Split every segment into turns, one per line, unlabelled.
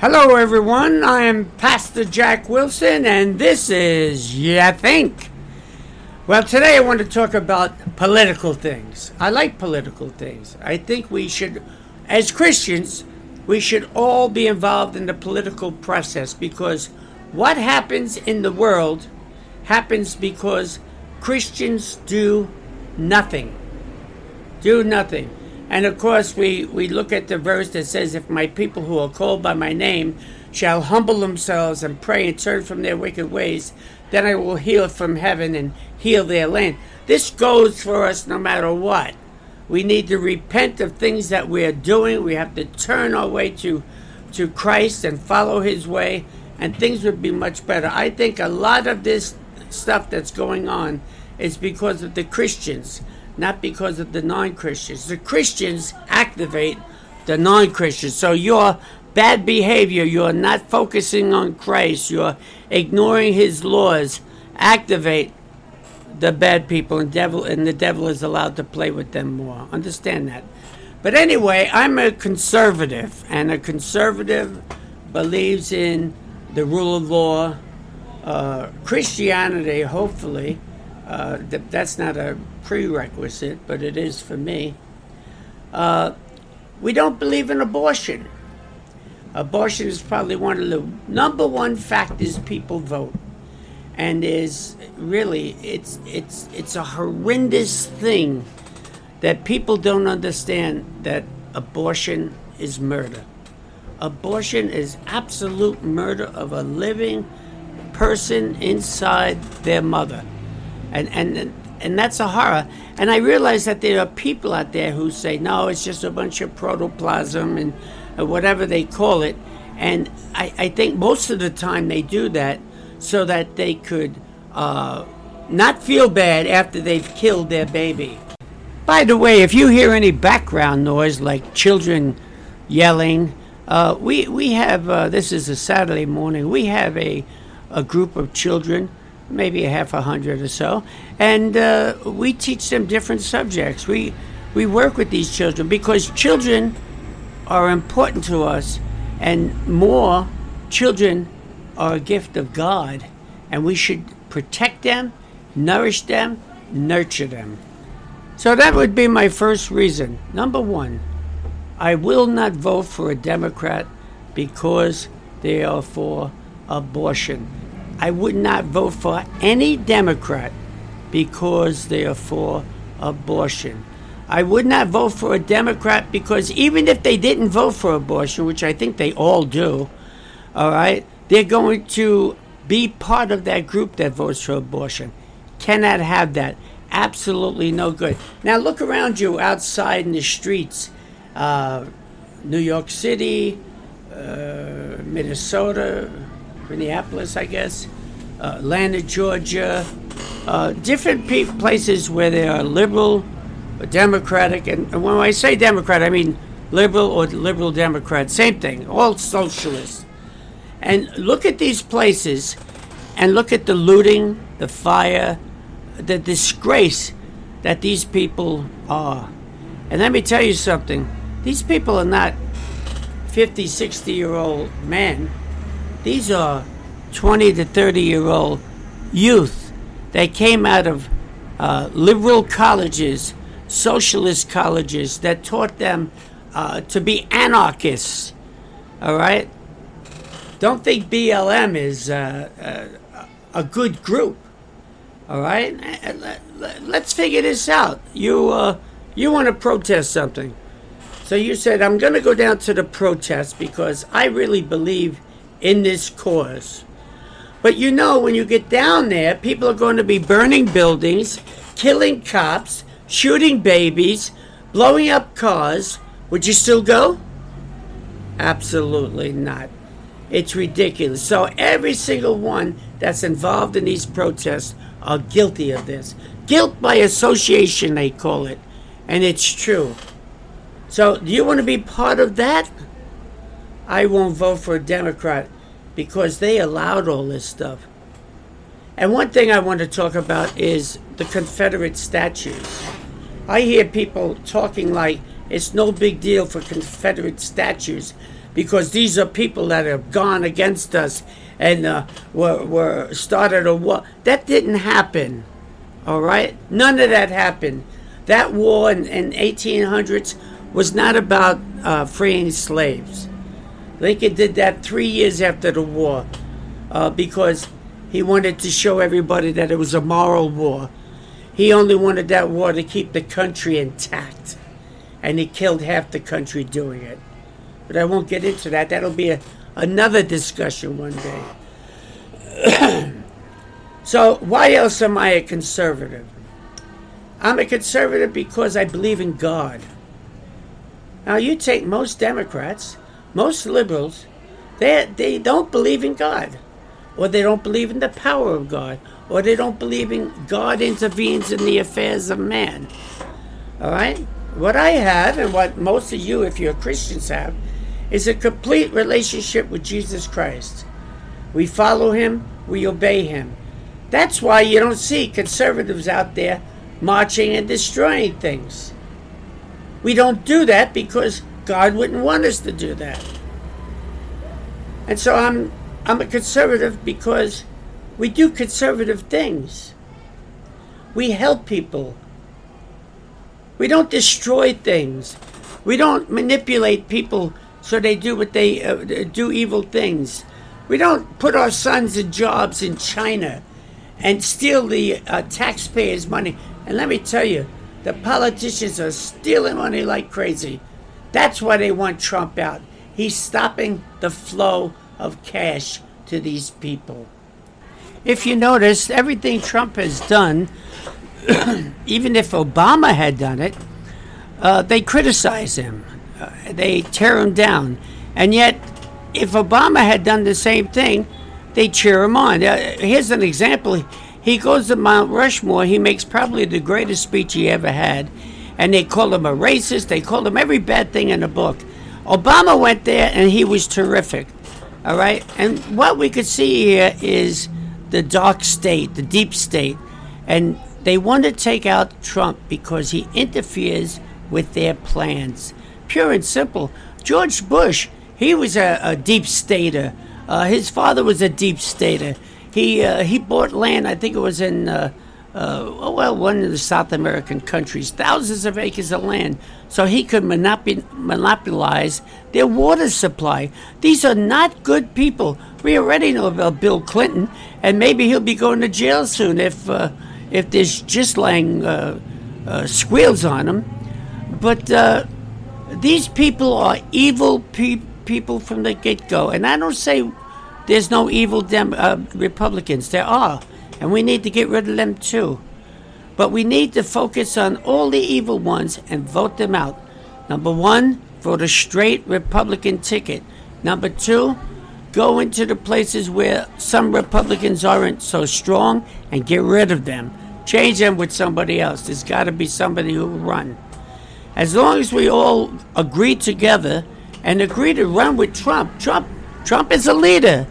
Hello, everyone. I am Pastor Jack Wilson, and this is Yeah Think. Well, today I want to talk about political things. I like political things. I think we should, as Christians, we should all be involved in the political process because what happens in the world happens because Christians do nothing. Do nothing. And of course, we, we look at the verse that says, If my people who are called by my name shall humble themselves and pray and turn from their wicked ways, then I will heal from heaven and heal their land. This goes for us no matter what. We need to repent of things that we are doing. We have to turn our way to, to Christ and follow his way, and things would be much better. I think a lot of this stuff that's going on is because of the Christians not because of the non Christians. The Christians activate the non Christians. So your bad behavior, you're not focusing on Christ, you're ignoring his laws, activate the bad people and devil and the devil is allowed to play with them more. Understand that. But anyway, I'm a conservative and a conservative believes in the rule of law, uh, Christianity, hopefully, uh, th- that's not a prerequisite, but it is for me. Uh, we don't believe in abortion. Abortion is probably one of the number one factors people vote, and is really it's it's it's a horrendous thing that people don't understand that abortion is murder. Abortion is absolute murder of a living person inside their mother and and and that's a horror. And I realize that there are people out there who say, no, it's just a bunch of protoplasm and uh, whatever they call it. And I, I, think most of the time they do that so that they could uh, not feel bad after they've killed their baby. By the way, if you hear any background noise like children yelling, uh, we, we have, uh, this is a Saturday morning, we have a, a group of children maybe a half a hundred or so, and uh, we teach them different subjects. We we work with these children because children are important to us, and more children are a gift of God, and we should protect them, nourish them, nurture them. So that would be my first reason. Number one, I will not vote for a Democrat because they are for abortion. I would not vote for any Democrat because they are for abortion. I would not vote for a Democrat because even if they didn't vote for abortion, which I think they all do, all right, they're going to be part of that group that votes for abortion. Cannot have that. Absolutely no good. Now look around you outside in the streets. Uh, New York City, uh, Minnesota, Minneapolis, I guess, uh, Atlanta, Georgia, uh, different pe- places where they are liberal, or Democratic, and, and when I say Democrat, I mean liberal or liberal Democrat, same thing, all socialists. And look at these places and look at the looting, the fire, the disgrace that these people are. And let me tell you something these people are not 50, 60 year old men. These are 20 to 30 year old youth that came out of uh, liberal colleges, socialist colleges that taught them uh, to be anarchists. All right? Don't think BLM is uh, uh, a good group. All right? Let's figure this out. You, uh, you want to protest something. So you said, I'm going to go down to the protest because I really believe in this cause. But you know, when you get down there, people are going to be burning buildings, killing cops, shooting babies, blowing up cars. Would you still go? Absolutely not. It's ridiculous. So every single one that's involved in these protests are guilty of this. Guilt by association, they call it. And it's true. So, do you want to be part of that? I won't vote for a Democrat because they allowed all this stuff. And one thing I want to talk about is the Confederate statues. I hear people talking like it's no big deal for Confederate statues because these are people that have gone against us and uh, were, were started a war. That didn't happen. All right, none of that happened. That war in, in 1800s was not about uh, freeing slaves. Lincoln did that three years after the war uh, because he wanted to show everybody that it was a moral war. He only wanted that war to keep the country intact, and he killed half the country doing it. But I won't get into that. That'll be a, another discussion one day. so, why else am I a conservative? I'm a conservative because I believe in God. Now, you take most Democrats, most liberals, they, they don't believe in God, or they don't believe in the power of God, or they don't believe in God intervenes in the affairs of man. All right? What I have, and what most of you, if you're Christians, have, is a complete relationship with Jesus Christ. We follow him, we obey him. That's why you don't see conservatives out there marching and destroying things. We don't do that because God wouldn't want us to do that. And so I'm I'm a conservative because we do conservative things. We help people. We don't destroy things. We don't manipulate people so they do what they uh, do evil things. We don't put our sons in jobs in China and steal the uh, taxpayers' money. And let me tell you, the politicians are stealing money like crazy. That's why they want Trump out. He's stopping the flow of cash to these people. If you notice, everything Trump has done, even if Obama had done it, uh, they criticize him. Uh, they tear him down. And yet, if Obama had done the same thing, they cheer him on. Uh, here's an example. He goes to Mount Rushmore. He makes probably the greatest speech he ever had. And they call him a racist. They called him every bad thing in the book. Obama went there and he was terrific. All right. And what we could see here is the dark state, the deep state. And they want to take out Trump because he interferes with their plans. Pure and simple. George Bush, he was a, a deep stater. Uh, his father was a deep stater. He uh, he bought land. I think it was in uh, uh, well one of the South American countries, thousands of acres of land, so he could monop- monopolize their water supply. These are not good people. We already know about Bill Clinton, and maybe he'll be going to jail soon if uh, if there's just laying uh, uh, squeals on him. But uh, these people are evil pe- people from the get go, and I don't say there's no evil Dem- uh, Republicans. There are. And we need to get rid of them too. But we need to focus on all the evil ones and vote them out. Number one, vote a straight Republican ticket. Number two, go into the places where some Republicans aren't so strong and get rid of them. Change them with somebody else. There's got to be somebody who will run. As long as we all agree together and agree to run with Trump, Trump, Trump is a leader.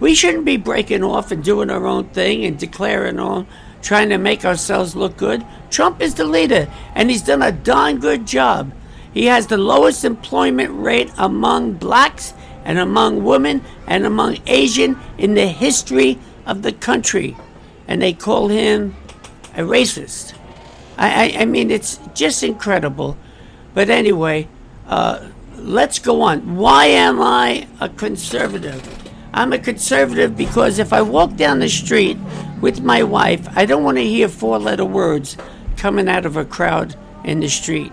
We shouldn't be breaking off and doing our own thing and declaring on, trying to make ourselves look good. Trump is the leader, and he's done a darn good job. He has the lowest employment rate among blacks and among women and among Asian in the history of the country. And they call him a racist. I, I, I mean, it's just incredible. But anyway, uh, let's go on. Why am I a conservative? I'm a conservative because if I walk down the street with my wife, I don't want to hear four letter words coming out of a crowd in the street.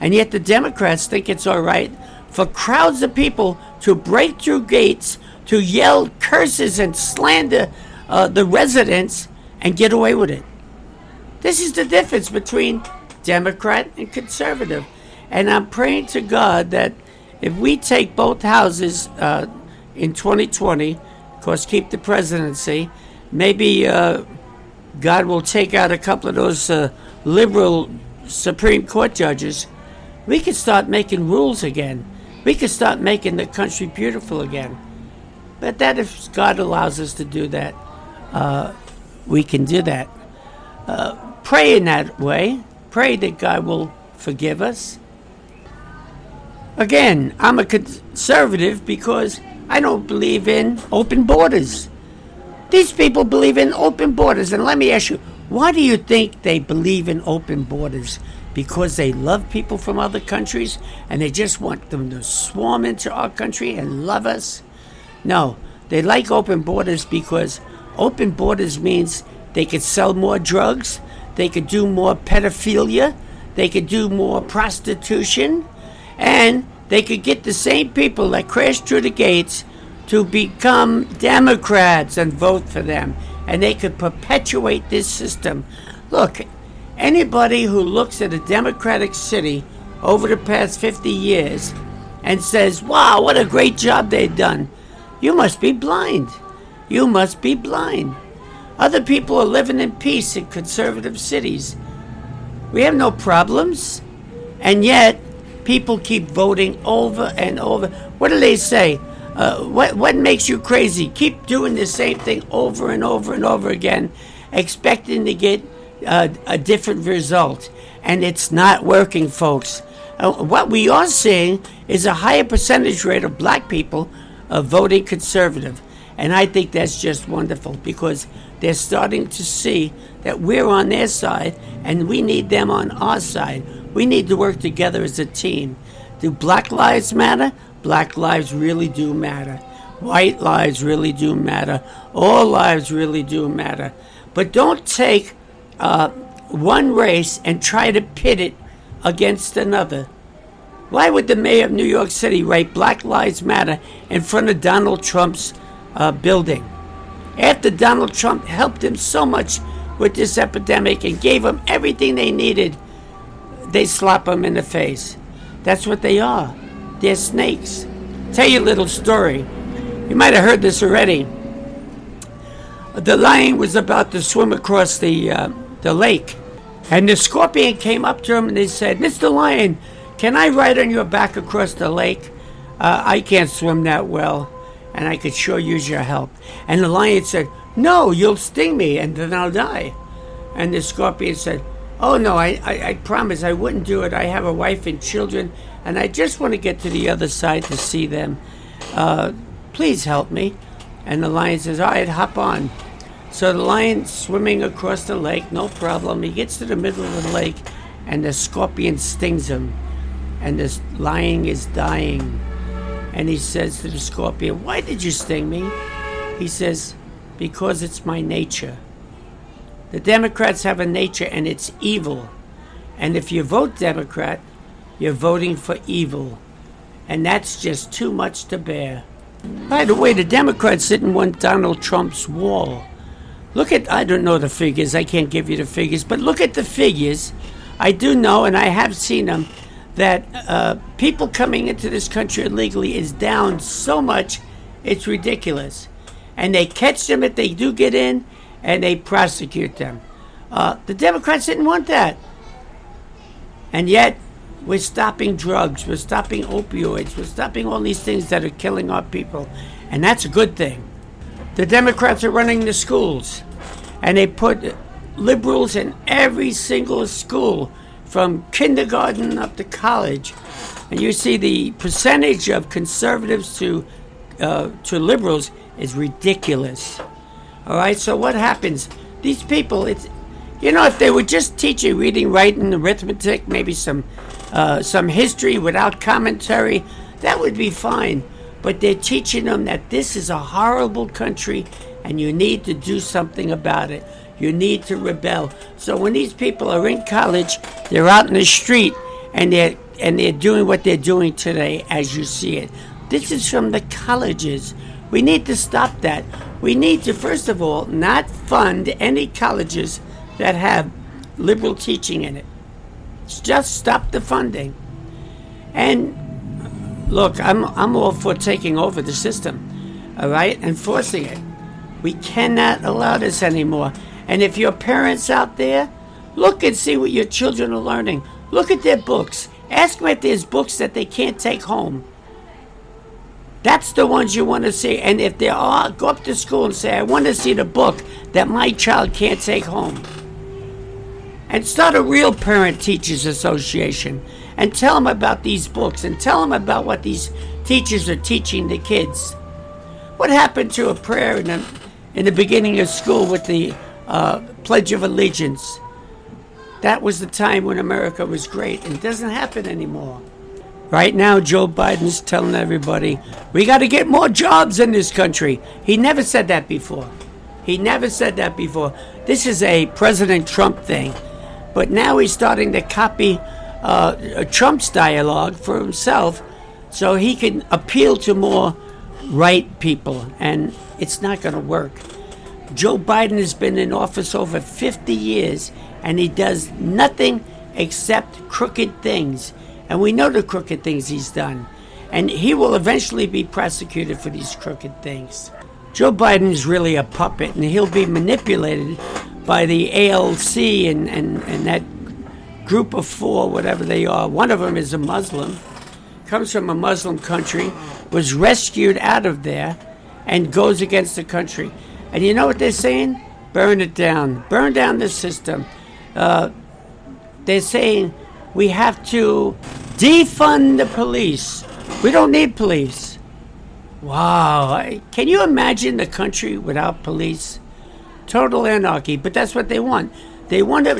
And yet the Democrats think it's all right for crowds of people to break through gates, to yell curses and slander uh, the residents and get away with it. This is the difference between Democrat and conservative. And I'm praying to God that if we take both houses, uh, in 2020, of course, keep the presidency. Maybe uh, God will take out a couple of those uh, liberal Supreme Court judges. We can start making rules again. We can start making the country beautiful again. But that, if God allows us to do that, uh, we can do that. Uh, pray in that way. Pray that God will forgive us Again, I'm a conservative because I don't believe in open borders. These people believe in open borders. And let me ask you, why do you think they believe in open borders? Because they love people from other countries and they just want them to swarm into our country and love us? No, they like open borders because open borders means they could sell more drugs, they could do more pedophilia, they could do more prostitution, and they could get the same people that crashed through the gates to become Democrats and vote for them. And they could perpetuate this system. Look, anybody who looks at a Democratic city over the past 50 years and says, wow, what a great job they've done, you must be blind. You must be blind. Other people are living in peace in conservative cities. We have no problems. And yet, people keep voting over and over. What do they say? Uh, what, what makes you crazy? Keep doing the same thing over and over and over again, expecting to get uh, a different result. And it's not working, folks. Uh, what we are seeing is a higher percentage rate of black people uh, voting conservative. And I think that's just wonderful because they're starting to see that we're on their side and we need them on our side. We need to work together as a team. Do Black Lives Matter? Black lives really do matter. White lives really do matter. All lives really do matter. But don't take uh, one race and try to pit it against another. Why would the mayor of New York City write Black Lives Matter in front of Donald Trump's uh, building? After Donald Trump helped him so much with this epidemic and gave them everything they needed, they slap them in the face. That's what they are. They're snakes. Tell you a little story. You might have heard this already. The lion was about to swim across the uh, the lake, and the scorpion came up to him and they said, "Mr. Lion, can I ride on your back across the lake? Uh, I can't swim that well, and I could sure use your help." And the lion said, "No, you'll sting me, and then I'll die." And the scorpion said, "Oh no, I, I, I promise I wouldn't do it. I have a wife and children, and I just want to get to the other side to see them. Uh, please help me. And the lion says, All right, hop on. So the lion swimming across the lake, no problem. He gets to the middle of the lake, and the scorpion stings him. And this lion is dying. And he says to the scorpion, Why did you sting me? He says, Because it's my nature. The Democrats have a nature, and it's evil. And if you vote Democrat, you're voting for evil. And that's just too much to bear. By the way, the Democrats didn't want Donald Trump's wall. Look at, I don't know the figures, I can't give you the figures, but look at the figures. I do know, and I have seen them, that uh, people coming into this country illegally is down so much, it's ridiculous. And they catch them if they do get in, and they prosecute them. Uh, the Democrats didn't want that. And yet, we're stopping drugs. We're stopping opioids. We're stopping all these things that are killing our people. And that's a good thing. The Democrats are running the schools. And they put liberals in every single school from kindergarten up to college. And you see the percentage of conservatives to, uh, to liberals is ridiculous. All right, so what happens? These people, it's, you know, if they would just teach you reading, writing, arithmetic, maybe some uh, some history without commentary, that would be fine. But they're teaching them that this is a horrible country and you need to do something about it. You need to rebel. So when these people are in college, they're out in the street and they're and they're doing what they're doing today as you see it. This is from the colleges. We need to stop that. We need to first of all not fund any colleges that have liberal teaching in it. Just stop the funding. And look, I'm, I'm all for taking over the system, all right, enforcing it. We cannot allow this anymore. And if your parents out there, look and see what your children are learning. Look at their books. Ask them if there's books that they can't take home. That's the ones you want to see. And if they are, go up to school and say, I want to see the book that my child can't take home and start a real parent teachers association and tell them about these books and tell them about what these teachers are teaching the kids. What happened to a prayer in the, in the beginning of school with the uh, Pledge of Allegiance? That was the time when America was great, and it doesn't happen anymore. Right now, Joe Biden's telling everybody, we got to get more jobs in this country. He never said that before. He never said that before. This is a President Trump thing. But now he's starting to copy uh, Trump's dialogue for himself so he can appeal to more right people. And it's not going to work. Joe Biden has been in office over 50 years and he does nothing except crooked things. And we know the crooked things he's done. And he will eventually be prosecuted for these crooked things. Joe Biden is really a puppet, and he'll be manipulated by the AOC and, and, and that group of four, whatever they are. One of them is a Muslim, comes from a Muslim country, was rescued out of there, and goes against the country. And you know what they're saying? Burn it down. Burn down the system. Uh, they're saying we have to defund the police. We don't need police. Wow. Can you imagine the country without police? Total anarchy. But that's what they want. They want to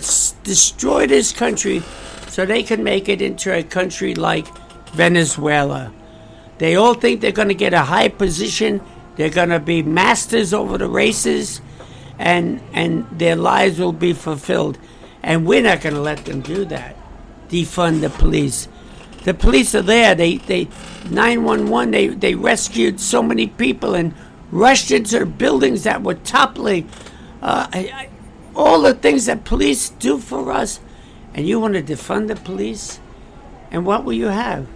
destroy this country so they can make it into a country like Venezuela. They all think they're going to get a high position. They're going to be masters over the races, and and their lives will be fulfilled. And we're not going to let them do that defund the police. The police are there. They they 911 they they rescued so many people and rushed into buildings that were toppling. Uh, I, I, all the things that police do for us, and you want to defund the police, and what will you have?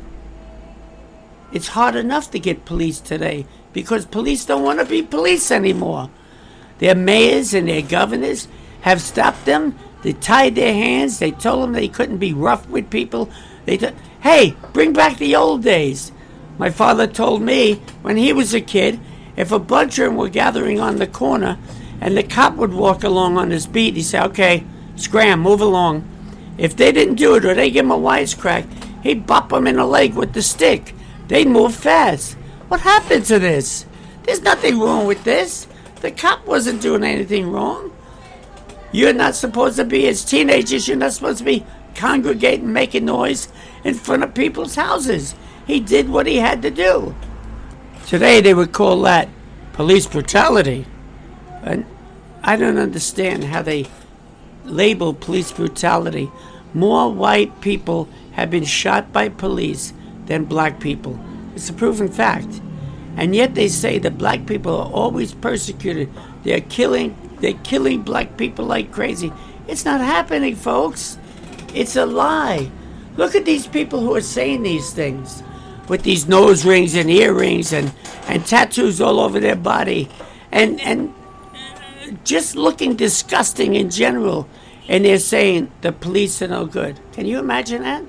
It's hard enough to get police today because police don't want to be police anymore. Their mayors and their governors have stopped them they tied their hands. They told them they couldn't be rough with people. They t- hey, bring back the old days. My father told me when he was a kid, if a bunch of them were gathering on the corner and the cop would walk along on his beat, he'd say, okay, scram, move along. If they didn't do it or they give him a wisecrack, he'd bop them in the leg with the stick. They'd move fast. What happened to this? There's nothing wrong with this. The cop wasn't doing anything wrong. You're not supposed to be, as teenagers, you're not supposed to be congregating, making noise in front of people's houses. He did what he had to do. Today they would call that police brutality. And I don't understand how they label police brutality. More white people have been shot by police than black people. It's a proven fact. And yet they say that black people are always persecuted. They're killing they're killing black people like crazy. It's not happening, folks. It's a lie. Look at these people who are saying these things with these nose rings and earrings and, and tattoos all over their body and, and just looking disgusting in general. And they're saying the police are no good. Can you imagine that?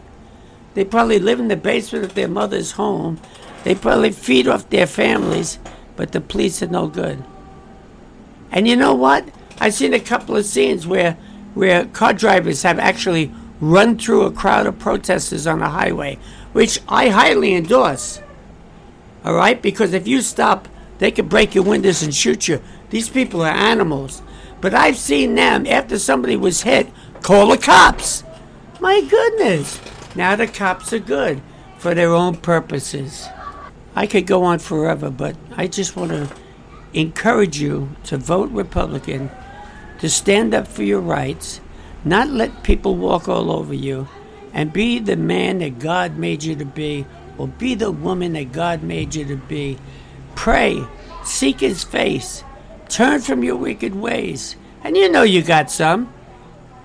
They probably live in the basement of their mother's home. They probably feed off their families, but the police are no good. And you know what? I've seen a couple of scenes where where car drivers have actually run through a crowd of protesters on a highway, which I highly endorse. All right, because if you stop, they could break your windows and shoot you. These people are animals. But I've seen them after somebody was hit call the cops. My goodness. Now the cops are good for their own purposes. I could go on forever, but I just want to encourage you to vote Republican, to stand up for your rights, not let people walk all over you, and be the man that God made you to be, or be the woman that God made you to be. Pray, seek His face, turn from your wicked ways, and you know you got some,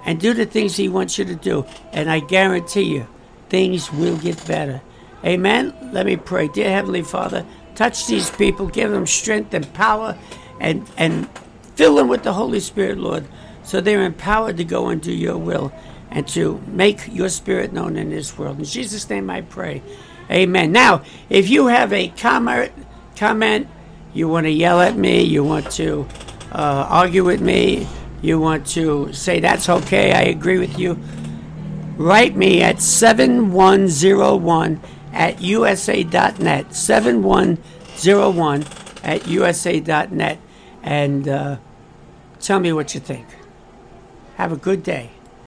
and do the things He wants you to do. And I guarantee you, things will get better. Amen. Let me pray. Dear Heavenly Father, Touch these people, give them strength and power, and, and fill them with the Holy Spirit, Lord, so they're empowered to go and do your will and to make your spirit known in this world. In Jesus' name I pray. Amen. Now, if you have a comment, comment, you want to yell at me, you want to uh, argue with me, you want to say that's okay, I agree with you, write me at 7101 at usa.net. 7101 at usa.net. And uh, tell me what you think. Have a good day.